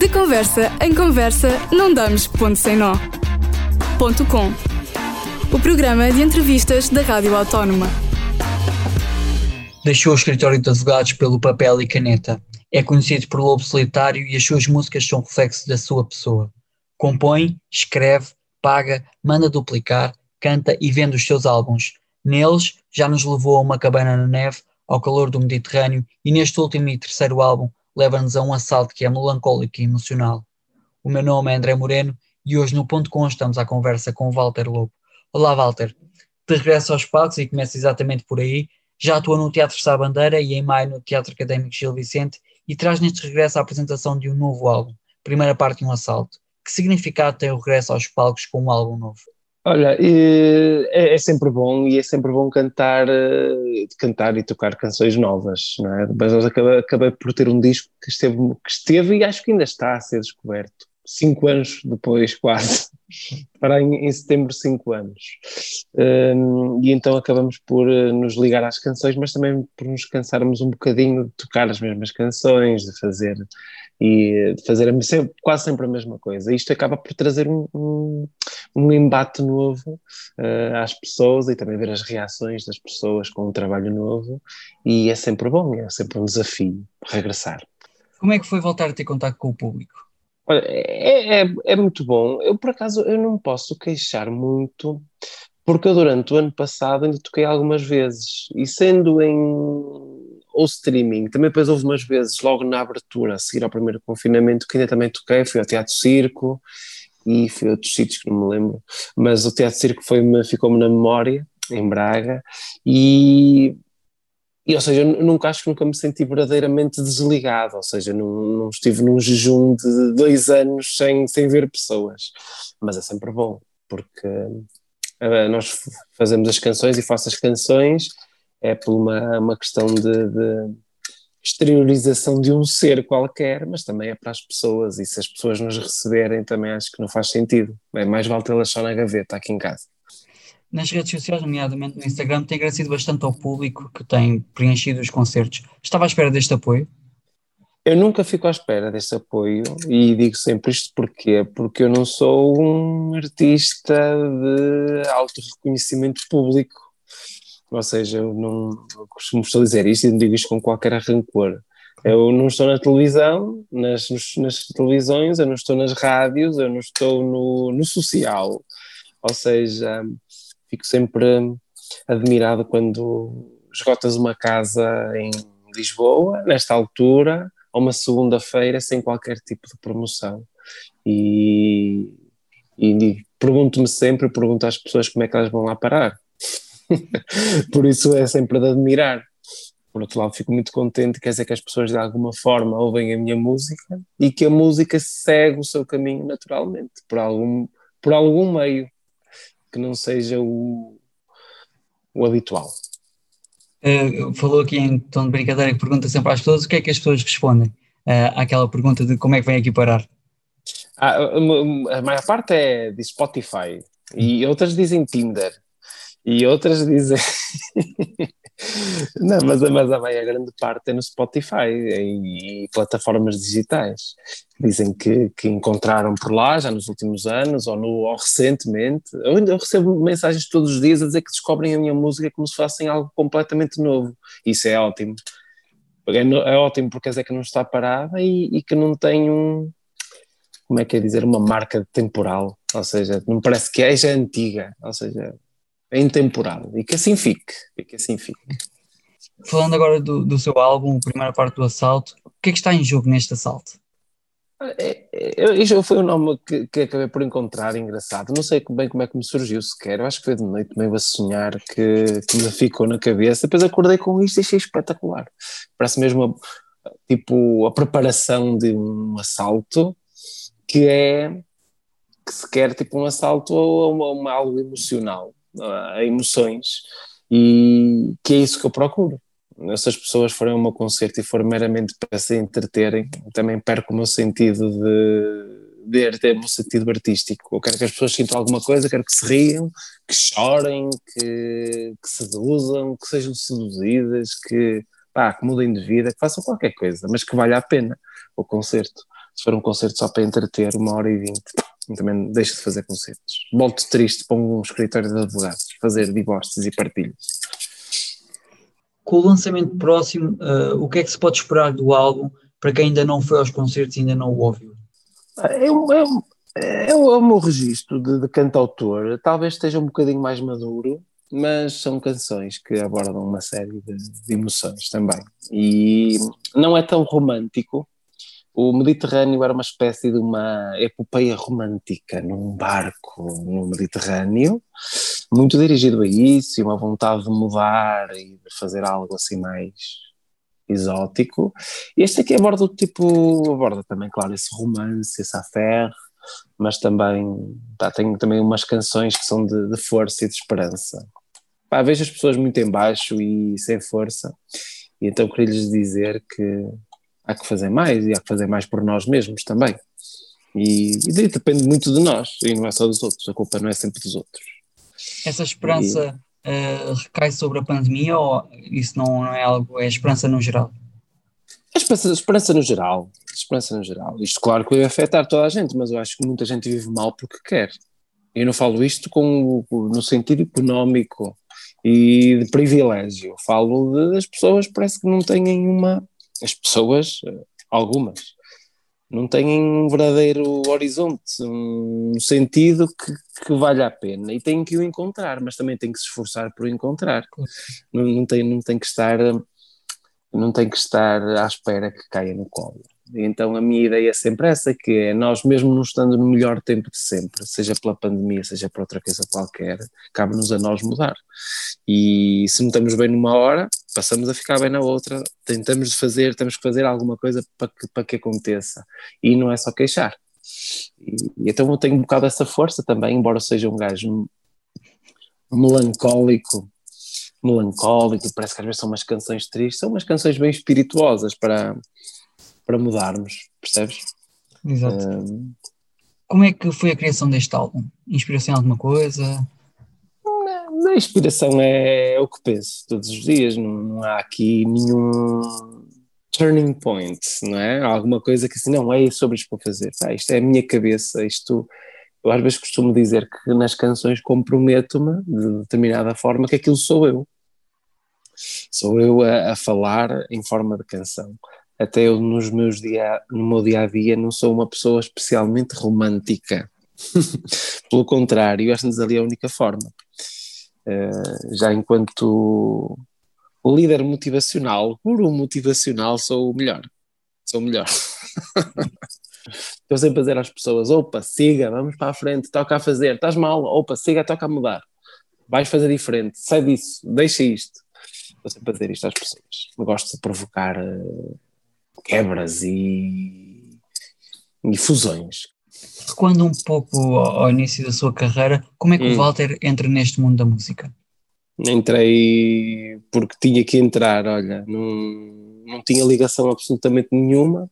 De conversa em conversa, não damos ponto sem nó. Ponto com. O programa de entrevistas da Rádio Autónoma. Deixou o escritório de advogados pelo papel e caneta. É conhecido por lobo solitário e as suas músicas são reflexo da sua pessoa. Compõe, escreve, paga, manda duplicar, canta e vende os seus álbuns. Neles, já nos levou a uma cabana na neve, ao calor do Mediterrâneo, e neste último e terceiro álbum, leva-nos a um assalto que é melancólico e emocional. O meu nome é André Moreno e hoje no Ponto Com estamos à conversa com o Walter Lobo. Olá, Walter. De regresso aos palcos e começa exatamente por aí. Já atua no Teatro Sá Bandeira e em maio no Teatro Académico Gil Vicente e traz neste regresso a apresentação de um novo álbum, primeira parte de um assalto. Que significado tem o regresso aos palcos com um álbum novo? Olha, é, é, sempre bom e é sempre bom cantar, eh, cantar e tocar canções novas, não é? Mas eu acabei, acabei por ter um disco que esteve, que esteve e acho que ainda está a ser descoberto. Cinco anos depois, quase. Para em, em setembro, cinco anos. Um, e então acabamos por eh, nos ligar às canções, mas também por nos cansarmos um bocadinho de tocar as mesmas canções, de fazer e fazer sempre, quase sempre a mesma coisa. Isto acaba por trazer um, um, um embate novo uh, às pessoas e também ver as reações das pessoas com um trabalho novo e é sempre bom, é sempre um desafio regressar. Como é que foi voltar a ter contato com o público? Olha, é, é, é muito bom. Eu, por acaso, eu não posso queixar muito, porque eu, durante o ano passado, ainda toquei algumas vezes, e sendo em ou streaming. Também depois houve umas vezes, logo na abertura, a seguir ao primeiro confinamento, que ainda também toquei, fui ao Teatro Circo e fui a outros sítios que não me lembro, mas o Teatro Circo ficou-me na memória, em Braga, e, e ou seja, eu nunca acho que nunca me senti verdadeiramente desligado, ou seja, não, não estive num jejum de dois anos sem, sem ver pessoas, mas é sempre bom, porque uh, nós fazemos as canções e faço as canções é por uma, uma questão de, de, exteriorização de um ser qualquer, mas também é para as pessoas, e se as pessoas nos receberem também acho que não faz sentido. É mais vale tê-las só na gaveta aqui em casa. Nas redes sociais, nomeadamente no Instagram, tem agradecido bastante ao público que tem preenchido os concertos. Estava à espera deste apoio? Eu nunca fico à espera deste apoio e digo sempre isto porquê? Porque eu não sou um artista de alto reconhecimento público ou seja, eu não eu costumo a dizer isto e não digo isto com qualquer rancor. Eu não estou na televisão, nas, nas televisões, eu não estou nas rádios, eu não estou no, no social. Ou seja, fico sempre admirado quando esgotas uma casa em Lisboa, nesta altura, a uma segunda-feira, sem qualquer tipo de promoção. E, e pergunto-me sempre, pergunto às pessoas como é que elas vão lá parar. Por isso é sempre de admirar. Por outro lado, fico muito contente, quer dizer que as pessoas de alguma forma ouvem a minha música e que a música segue o seu caminho naturalmente, por algum, por algum meio que não seja o, o habitual. Uh, falou aqui em tom de brincadeira que pergunta sempre às pessoas o que é que as pessoas respondem uh, àquela pergunta de como é que vem aqui parar. Ah, a, a maior parte é de Spotify e outras dizem Tinder e outras dizem. Não, mas, mas a meia grande parte é no Spotify e, e, plataformas digitais. Dizem que, que encontraram por lá já nos últimos anos ou, no, ou recentemente. Eu, eu recebo mensagens todos os dias a dizer que descobrem a minha música como se fossem algo completamente novo. Isso é ótimo. É, é ótimo porque é que não está parada e, e que não tem um. Como é que é dizer? Uma marca temporal. Ou seja, não parece que é já antiga. Ou seja, é intemporal e que assim fique, e que assim fique. Falando agora do, do seu álbum, a primeira parte do assalto, o que é que está em jogo neste assalto? É, é, foi um nome que, que acabei por encontrar engraçado. Não sei bem como é que me surgiu sequer. Eu acho que foi de noite meio a sonhar que, que me ficou na cabeça. Depois acordei com isto e achei espetacular. Parece mesmo a, tipo a preparação de um assalto que é que se quer tipo um assalto a, a algo emocional a emoções, e que é isso que eu procuro. Se as pessoas forem a um concerto e for meramente para se entreterem, também perco o meu sentido de, de ter o meu sentido artístico. Eu quero que as pessoas sintam alguma coisa, quero que se riam, que chorem, que, que seduzam, que sejam seduzidas, que, pá, que mudem de vida, que façam qualquer coisa, mas que valha a pena o concerto. Se for um concerto só para entreter, uma hora e vinte, também deixo de fazer concertos. Volto triste para um escritório de advogados, fazer divórcios e partilhas. Com o lançamento próximo, uh, o que é que se pode esperar do álbum para quem ainda não foi aos concertos e ainda não o ouviu? É, é, é, é o meu registro de, de cantautor, talvez esteja um bocadinho mais maduro, mas são canções que abordam uma série de, de, emoções também. E não é tão romântico. O Mediterrâneo era uma espécie de uma epopeia romântica num barco no Mediterrâneo, muito dirigido a isso e uma vontade de mudar e de fazer algo assim mais exótico. Este aqui aborda o tipo, aborda também, claro, esse romance, esse affaire, mas também pá, tem também umas canções que são de, de força e de esperança. Pá, vejo as pessoas muito em baixo e sem força, e então queria-lhes dizer que há que fazer mais e há que fazer mais por nós mesmos também. E, e depende muito de nós, e não é só dos outros, a culpa não é sempre dos outros. Essa esperança e... uh, recai sobre a pandemia ou isso não, não é algo, é esperança no geral? A esperança, a esperança no geral, esperança no geral. Isto, claro, que vai afetar toda a gente, mas eu acho que muita gente vive mal porque quer. Eu não falo isto com, no sentido económico e de privilégio. Falo das pessoas, parece que não têm uma. As pessoas, algumas, não têm um verdadeiro horizonte, um sentido que, que vale a pena e têm que o encontrar, mas também têm que se esforçar por o encontrar. Não, não, tem, não tem que estar não tem que estar à espera que caia no colo. Então a minha ideia é sempre essa, que é nós mesmo não estando no melhor tempo de sempre, seja pela pandemia, seja por outra coisa qualquer, cabe-nos a nós mudar. E se não estamos bem numa hora, passamos a ficar bem na outra, tentamos fazer, temos que fazer alguma coisa para que, para que aconteça. E não é só queixar. E, então eu tenho um bocado essa força também, embora seja um gajo melancólico, melancólico, parece que às vezes são umas canções tristes, são umas canções bem espirituosas para para mudarmos, percebes? Exato. Um, Como é que foi a criação deste álbum? Inspiração em alguma coisa? A inspiração é, é o que penso todos os dias, não, não, há aqui nenhum turning point, não é? Alguma coisa que assim, não, é sobre isto para fazer, ah, isto é a minha cabeça, isto. Eu às vezes costumo dizer que nas canções comprometo-me de determinada forma que aquilo sou eu. Sou eu a, a falar em forma de canção até eu nos meus dia, no meu dia a dia não sou uma pessoa especialmente romântica. Pelo contrário, esta-nos ali a única forma. Uh, já enquanto líder motivacional, guru motivacional, sou o melhor. Sou o melhor. Estou sempre a dizer às pessoas: opa, siga, vamos para a frente, toca a fazer, estás mal, opa, siga, toca a mudar. Vais fazer diferente, sai disso, deixa isto. Estou sempre a dizer isto às pessoas. Eu gosto de provocar. Uh, quebras e, e fusões. Recuando um pouco ao, ao, início da sua carreira, como é que hum. o Walter entra neste mundo da música? Entrei porque tinha que entrar, olha, não, não tinha ligação absolutamente nenhuma.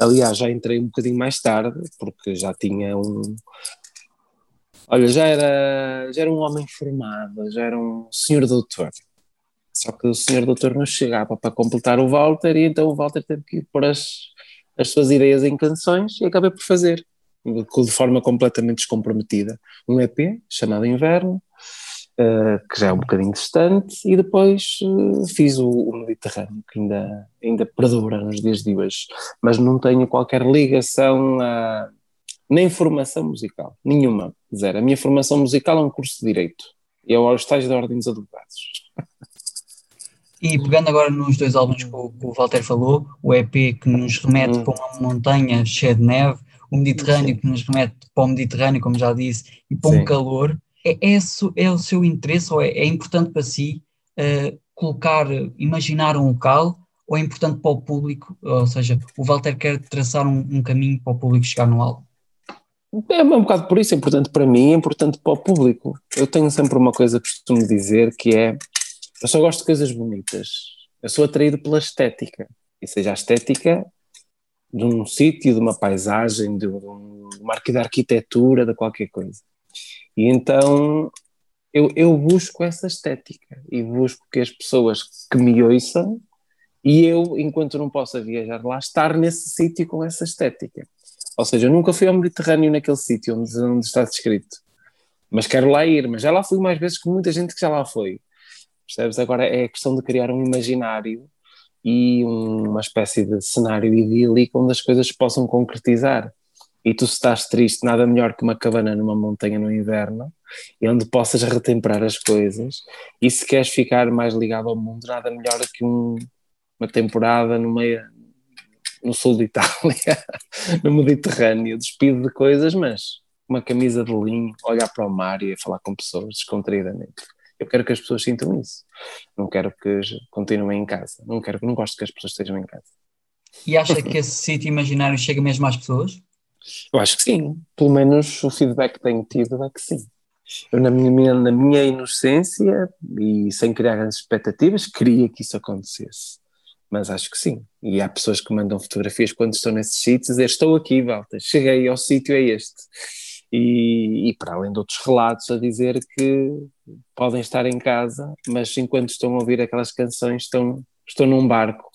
Aliás, já entrei um bocadinho mais tarde, porque já tinha um. Olha, já era, já era um homem formado, já era um senhor doutor. Só que o senhor doutor não chegava para completar o Walter e então o Walter teve que pôr as, as suas ideias em canções e acabei por fazer, de forma completamente descomprometida, um EP chamado Inverno, uh, que já é um bocadinho distante, e depois uh, fiz o, o, Mediterrâneo, que ainda, ainda perdura nos dias de hoje, mas não tenho qualquer ligação a nem formação musical, nenhuma, zero. A minha formação musical é um curso de Direito, e é aos estágio da Ordem dos Advogados. E pegando agora nos dois álbuns que o, que o Walter falou, o EP que nos remete hum. para uma montanha cheia de neve, o Mediterrâneo que nos remete para o Mediterrâneo, como já disse, e para Sim. um calor, é, é, é, o seu interesse ou é, é importante para si uh, colocar, imaginar um local ou é importante para o público, ou seja, o Walter quer traçar um, um caminho para o público chegar no álbum? É um bocado por isso, é importante para mim, é importante para o público. Eu tenho sempre uma coisa que costumo dizer que é eu só gosto de coisas bonitas. Eu sou atraído pela estética. E seja a estética de um sítio, de uma paisagem, de, um, de uma arquitetura, de qualquer coisa. E então eu, eu busco essa estética e busco que as pessoas que me ouçam E eu, enquanto não possa viajar lá, estar nesse sítio com essa estética. Ou seja, eu nunca fui ao Mediterrâneo naquele sítio onde, onde está descrito. Mas quero lá ir, mas já lá fui mais vezes que muita gente que já lá foi. Percebes? Agora é a questão de criar um imaginário e uma espécie de cenário idílico onde as coisas possam concretizar. E tu, se estás triste, nada melhor que uma cabana numa montanha no inverno, e onde possas retemperar as coisas. E se queres ficar mais ligado ao mundo, nada melhor que um, uma temporada no meio, no sul de Itália, no Mediterrâneo, despido de coisas, mas uma camisa de linho, olhar para o mar e falar com pessoas descontraídamente. Eu quero que as pessoas sintam isso. Não quero que continuem em casa. Não quero, não gosto que as pessoas estejam em casa. E acha que esse sítio imaginário chega mesmo às pessoas? Eu acho que sim. Pelo menos o feedback que tenho tido é que sim. Eu, na minha, na minha inocência e sem criar grandes expectativas, queria que isso acontecesse. Mas acho que sim. E há pessoas que mandam fotografias quando estão nesses sítios, dizer, estou aqui, Walter, cheguei ao sítio, é este e, e, para além de outros relatos a dizer que podem estar em casa, mas enquanto estão a ouvir aquelas canções estão, estão num barco,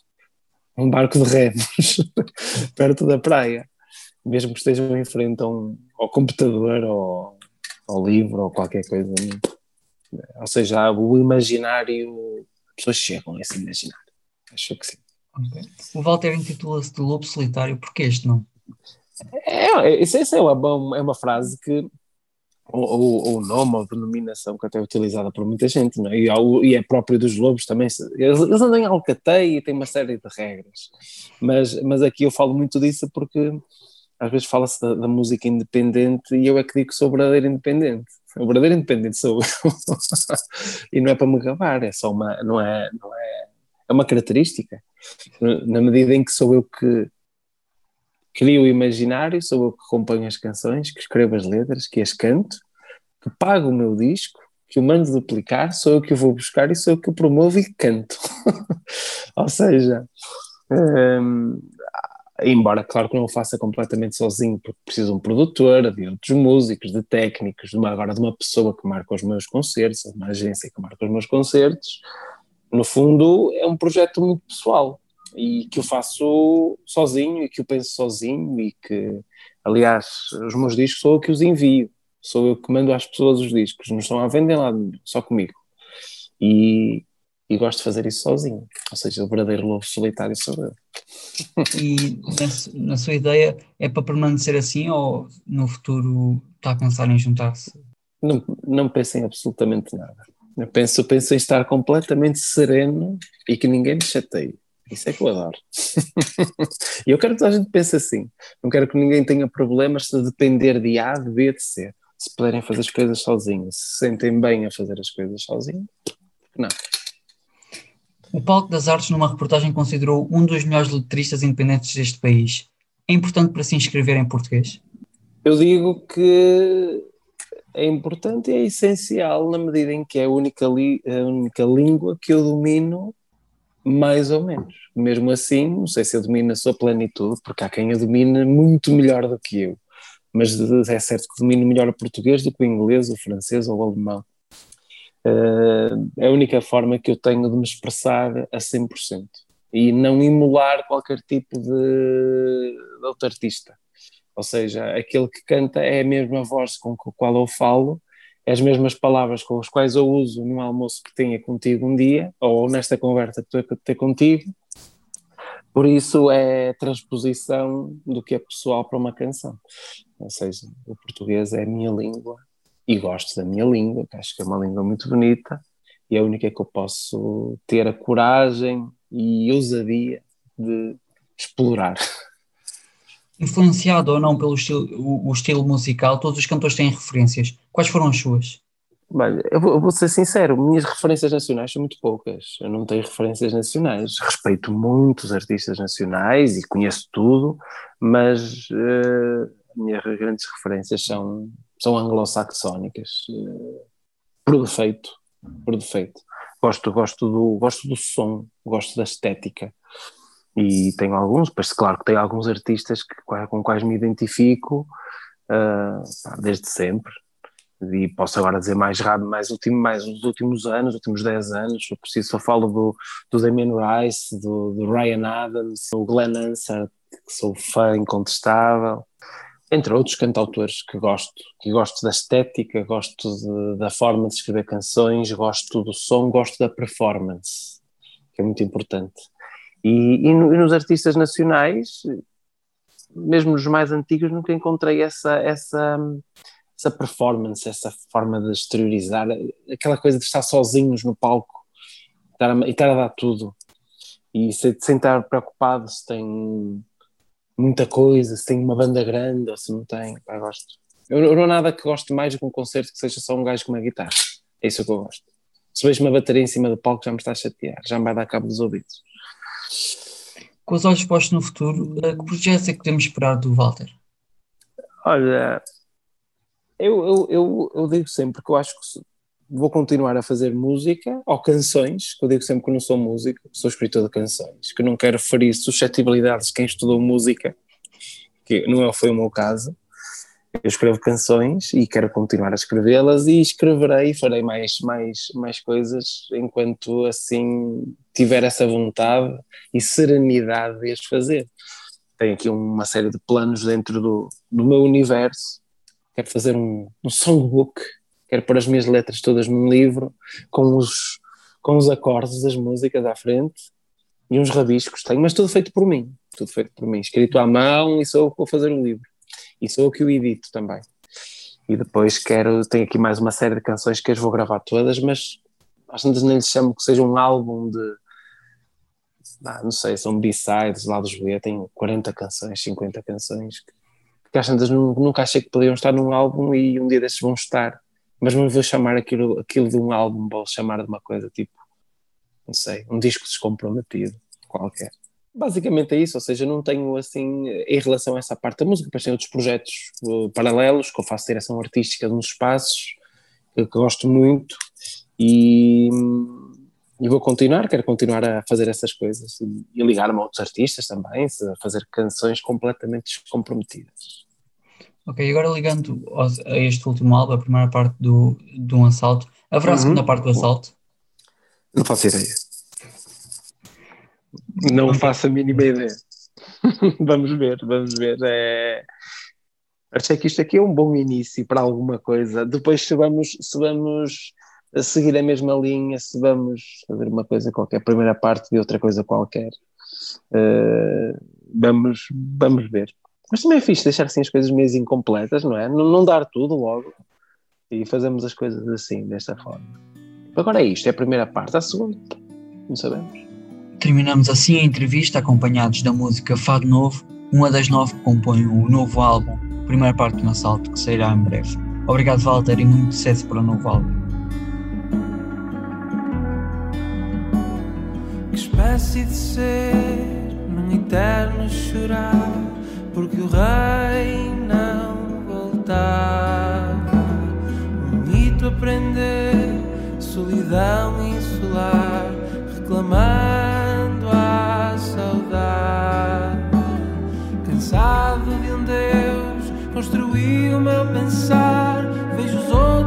um barco de remos, perto da praia, mesmo que estejam em frente a um, ao computador ou ao livro ou qualquer coisa. Ou seja, o imaginário, as pessoas chegam a esse imaginário. Acho que sim. Okay. O Walter intitula-se de Lobo Solitário, porque este não? É, é, isso, isso é, uma, é uma frase que ou, ou nome ou denominação que até é utilizada por muita gente, é? E, e é próprio dos lobos também. Eles, eles andam em alcateia e têm uma série de regras, mas, mas aqui eu falo muito disso porque às vezes fala-se da, da, música independente e eu é que digo que sou verdadeiro independente. O verdadeiro independente sou eu. e não é para me gabar, é só uma, não é, não é, é uma característica. Na medida em que sou eu que crio o imaginário, sou eu que componho as canções, que escrevo as letras, que as canto, que pago o meu disco, que o mando duplicar, sou eu que o vou buscar e sou eu que o promovo e canto. Ou seja, hum, embora claro que não o faça completamente sozinho, porque preciso de um produtor, de outros músicos, de técnicos, de uma, agora de uma pessoa que marca os meus concertos, de uma agência que marca os meus concertos, no fundo é um projeto muito pessoal e que eu faço sozinho e que eu penso sozinho e que, aliás, os meus discos sou eu que os envio, sou eu que mando às pessoas os discos, não estão à venda lá, só comigo. E, e gosto de fazer isso sozinho, ou seja, o verdadeiro lobo solitário sou eu. E na, sua ideia é para permanecer assim ou no futuro está a pensar em juntar-se? Não, não penso em absolutamente nada. Eu penso, penso em estar completamente sereno e que ninguém me chateie. Isso é que eu adoro. e eu quero que a gente pense assim. Não quero que ninguém tenha problemas de depender de A, de B, de C. Se puderem fazer as coisas sozinhos, se sentem bem a fazer as coisas sozinhos, não. O Palco das Artes, numa reportagem, considerou um dos melhores letristas independentes deste país. É importante para se inscrever em português? Eu digo que é importante e é essencial na medida em que é a única, li, a única língua que eu domino mais ou menos. Mesmo assim, não sei se eu domino a sua plenitude, porque há quem a domine muito melhor do que eu. Mas é certo que domino melhor o português do que o inglês, o francês ou o alemão. É a única forma que eu tenho de me expressar a 100% e não emular qualquer tipo de, de outro artista. Ou seja, aquele que canta é a mesma voz com a qual eu falo, as mesmas palavras com as quais eu uso no almoço que tenha contigo um dia, ou nesta conversa que estou a ter contigo. Por isso é transposição do que é pessoal para uma canção. Ou seja, o português é a minha língua e gosto da minha língua, que acho que é uma língua muito bonita e é a única que eu posso ter a coragem e ousadia de explorar. Influenciado ou não pelo estilo, o, o, estilo musical, todos os cantores têm referências. Quais foram as suas? Bem, eu vou, eu vou, ser sincero, minhas referências nacionais são muito poucas. Eu não tenho referências nacionais. Respeito muitos artistas nacionais e conheço tudo, mas uh, minhas grandes referências são, são anglo-saxónicas, uh, por defeito, por defeito. Gosto, gosto, do, gosto do som, gosto da estética e tenho alguns, pois claro que tenho alguns artistas que, com quais me identifico uh, desde sempre. e posso agora dizer mais rápido, mais, último, mais os últimos anos, últimos 10 anos, eu preciso só falo do, do Damien Rice, do, do Ryan Adams, do Glenn Hansard, que sou fã incontestável, entre outros cantautores que gosto, que gosto da estética, gosto de, da forma de escrever canções, gosto do som, gosto da performance, que é muito importante. E, e, no, e nos artistas nacionais, mesmo nos mais antigos, nunca encontrei essa, essa, essa performance, essa forma de exteriorizar, aquela coisa de estar sozinhos no palco estar a, e estar a dar tudo. E sem, sem estar preocupado se tem muita coisa, se tem uma banda grande ou se não tem. Pá, gosto. Eu, eu não há nada que goste mais do que um concerto que seja só um gajo com uma guitarra. É isso que eu gosto. Se vejo uma bateria em cima do palco já me está a chatear, já me vai dar cabo dos ouvidos. Com os olhos postos no futuro, eh, que projetos é que podemos esperar do Walter? Olha, eu, eu, eu, eu digo sempre que eu acho que vou continuar a fazer música ou canções, que eu digo sempre que não sou músico, sou escritor de canções, que não quero ferir suscetibilidades de quem estudou música, que não foi o meu caso. Eu escrevo canções e quero continuar a escrevê-las e escreverei e farei mais, mais, mais coisas enquanto assim tiver essa vontade e serenidade de as fazer. Tenho aqui uma série de planos dentro do, do meu universo. Quero fazer um, um songbook, quero pôr as minhas letras todas num livro com os, com os acordes das músicas à frente e uns rabiscos. Tenho, mas tudo feito por mim. Tudo feito por mim, escrito à mão e sou eu que vou fazer o livro. E sou eu que o edito também. E depois quero, tenho aqui mais uma série de canções que as vou gravar todas, mas às vezes nem lhes chamo que seja um álbum de ah, não sei, são B-sides lá dos B, tem 40 canções, 50 canções, que, que às vezes nunca achei que podiam estar num álbum e um dia desses vão estar, mas não vou chamar aquilo, aquilo de um álbum, vou chamar de uma coisa tipo, não sei, um disco descomprometido, qualquer. Basicamente é isso, ou seja, não tenho assim, em relação a essa parte da música, depois tenho outros projetos uh, paralelos, que eu faço direção artística nos espaços, que, que gosto muito, e e vou continuar, quero continuar a fazer essas coisas e, e ligar-me a outros artistas também, a fazer canções completamente descomprometidas. Ok, agora ligando a este último álbum, a primeira parte do, do um assalto, haverá a uhum. segunda parte do assalto? Não faço ideia. Não faço a mínima ideia. vamos ver, vamos ver. É... Achei que isto aqui é um bom início para alguma coisa. Depois, se vamos, se vamos seguir a mesma linha, se vamos fazer uma coisa qualquer, primeira parte de outra coisa qualquer, uh, vamos, vamos ver. Mas também é fixe deixar assim as coisas meio incompletas, não é? Não, não dar tudo logo e fazemos as coisas assim, desta forma. Agora é isto, é a primeira parte, a segunda, não sabemos. Terminamos assim a entrevista acompanhados da música Fado Novo, uma das nove que compõem o novo álbum, primeira parte do assalto, que sairá em breve. Obrigado, Walter, e muito sucesso para o novo álbum. espécie de ser num eterno chorar, porque o rei não voltava. Um mito aprender, solidão insular, reclamando saudade. Cansado de um Deus, construí o meu pensar, vejo os outros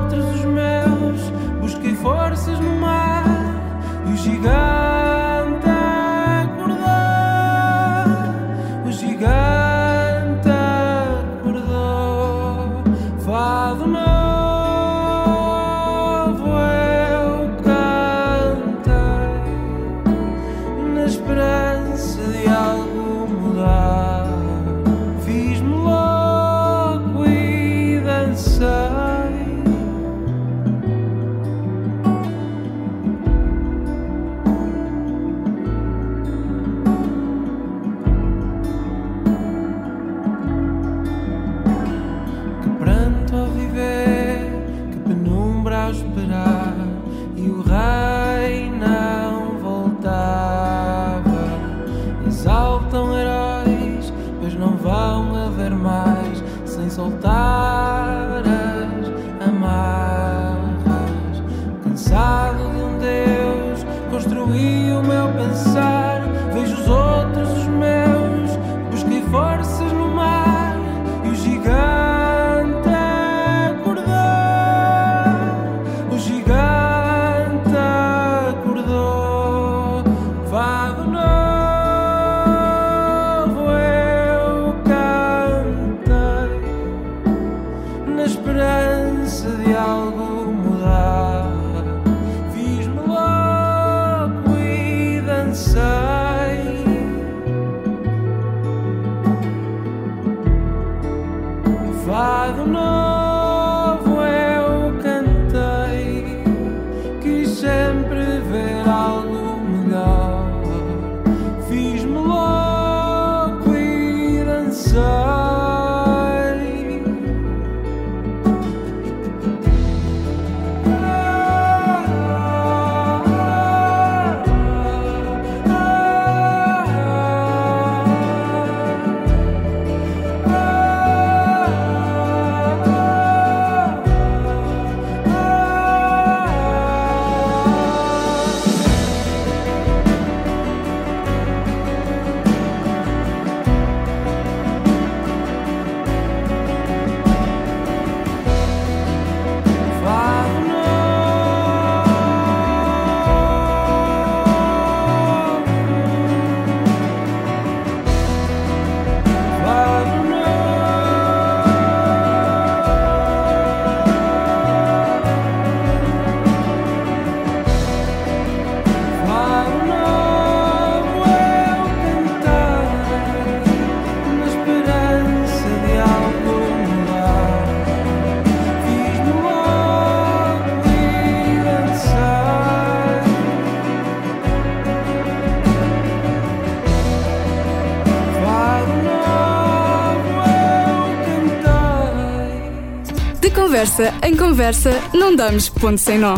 conversa em conversa, não damos ponto sem nó.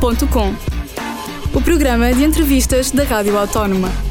Ponto com. O programa de entrevistas da Rádio Autónoma.